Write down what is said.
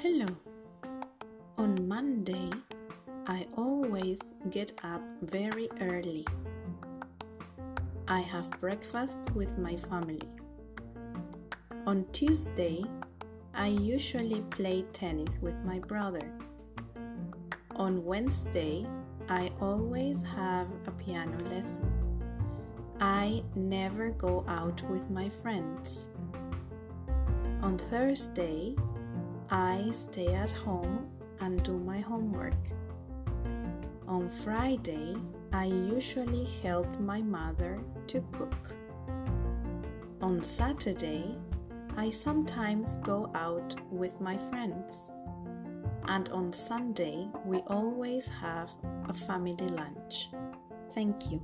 Hello. On Monday, I always get up very early. I have breakfast with my family. On Tuesday, I usually play tennis with my brother. On Wednesday, I always have a piano lesson. I never go out with my friends. On Thursday, I stay at home and do my homework. On Friday, I usually help my mother to cook. On Saturday, I sometimes go out with my friends. And on Sunday, we always have a family lunch. Thank you.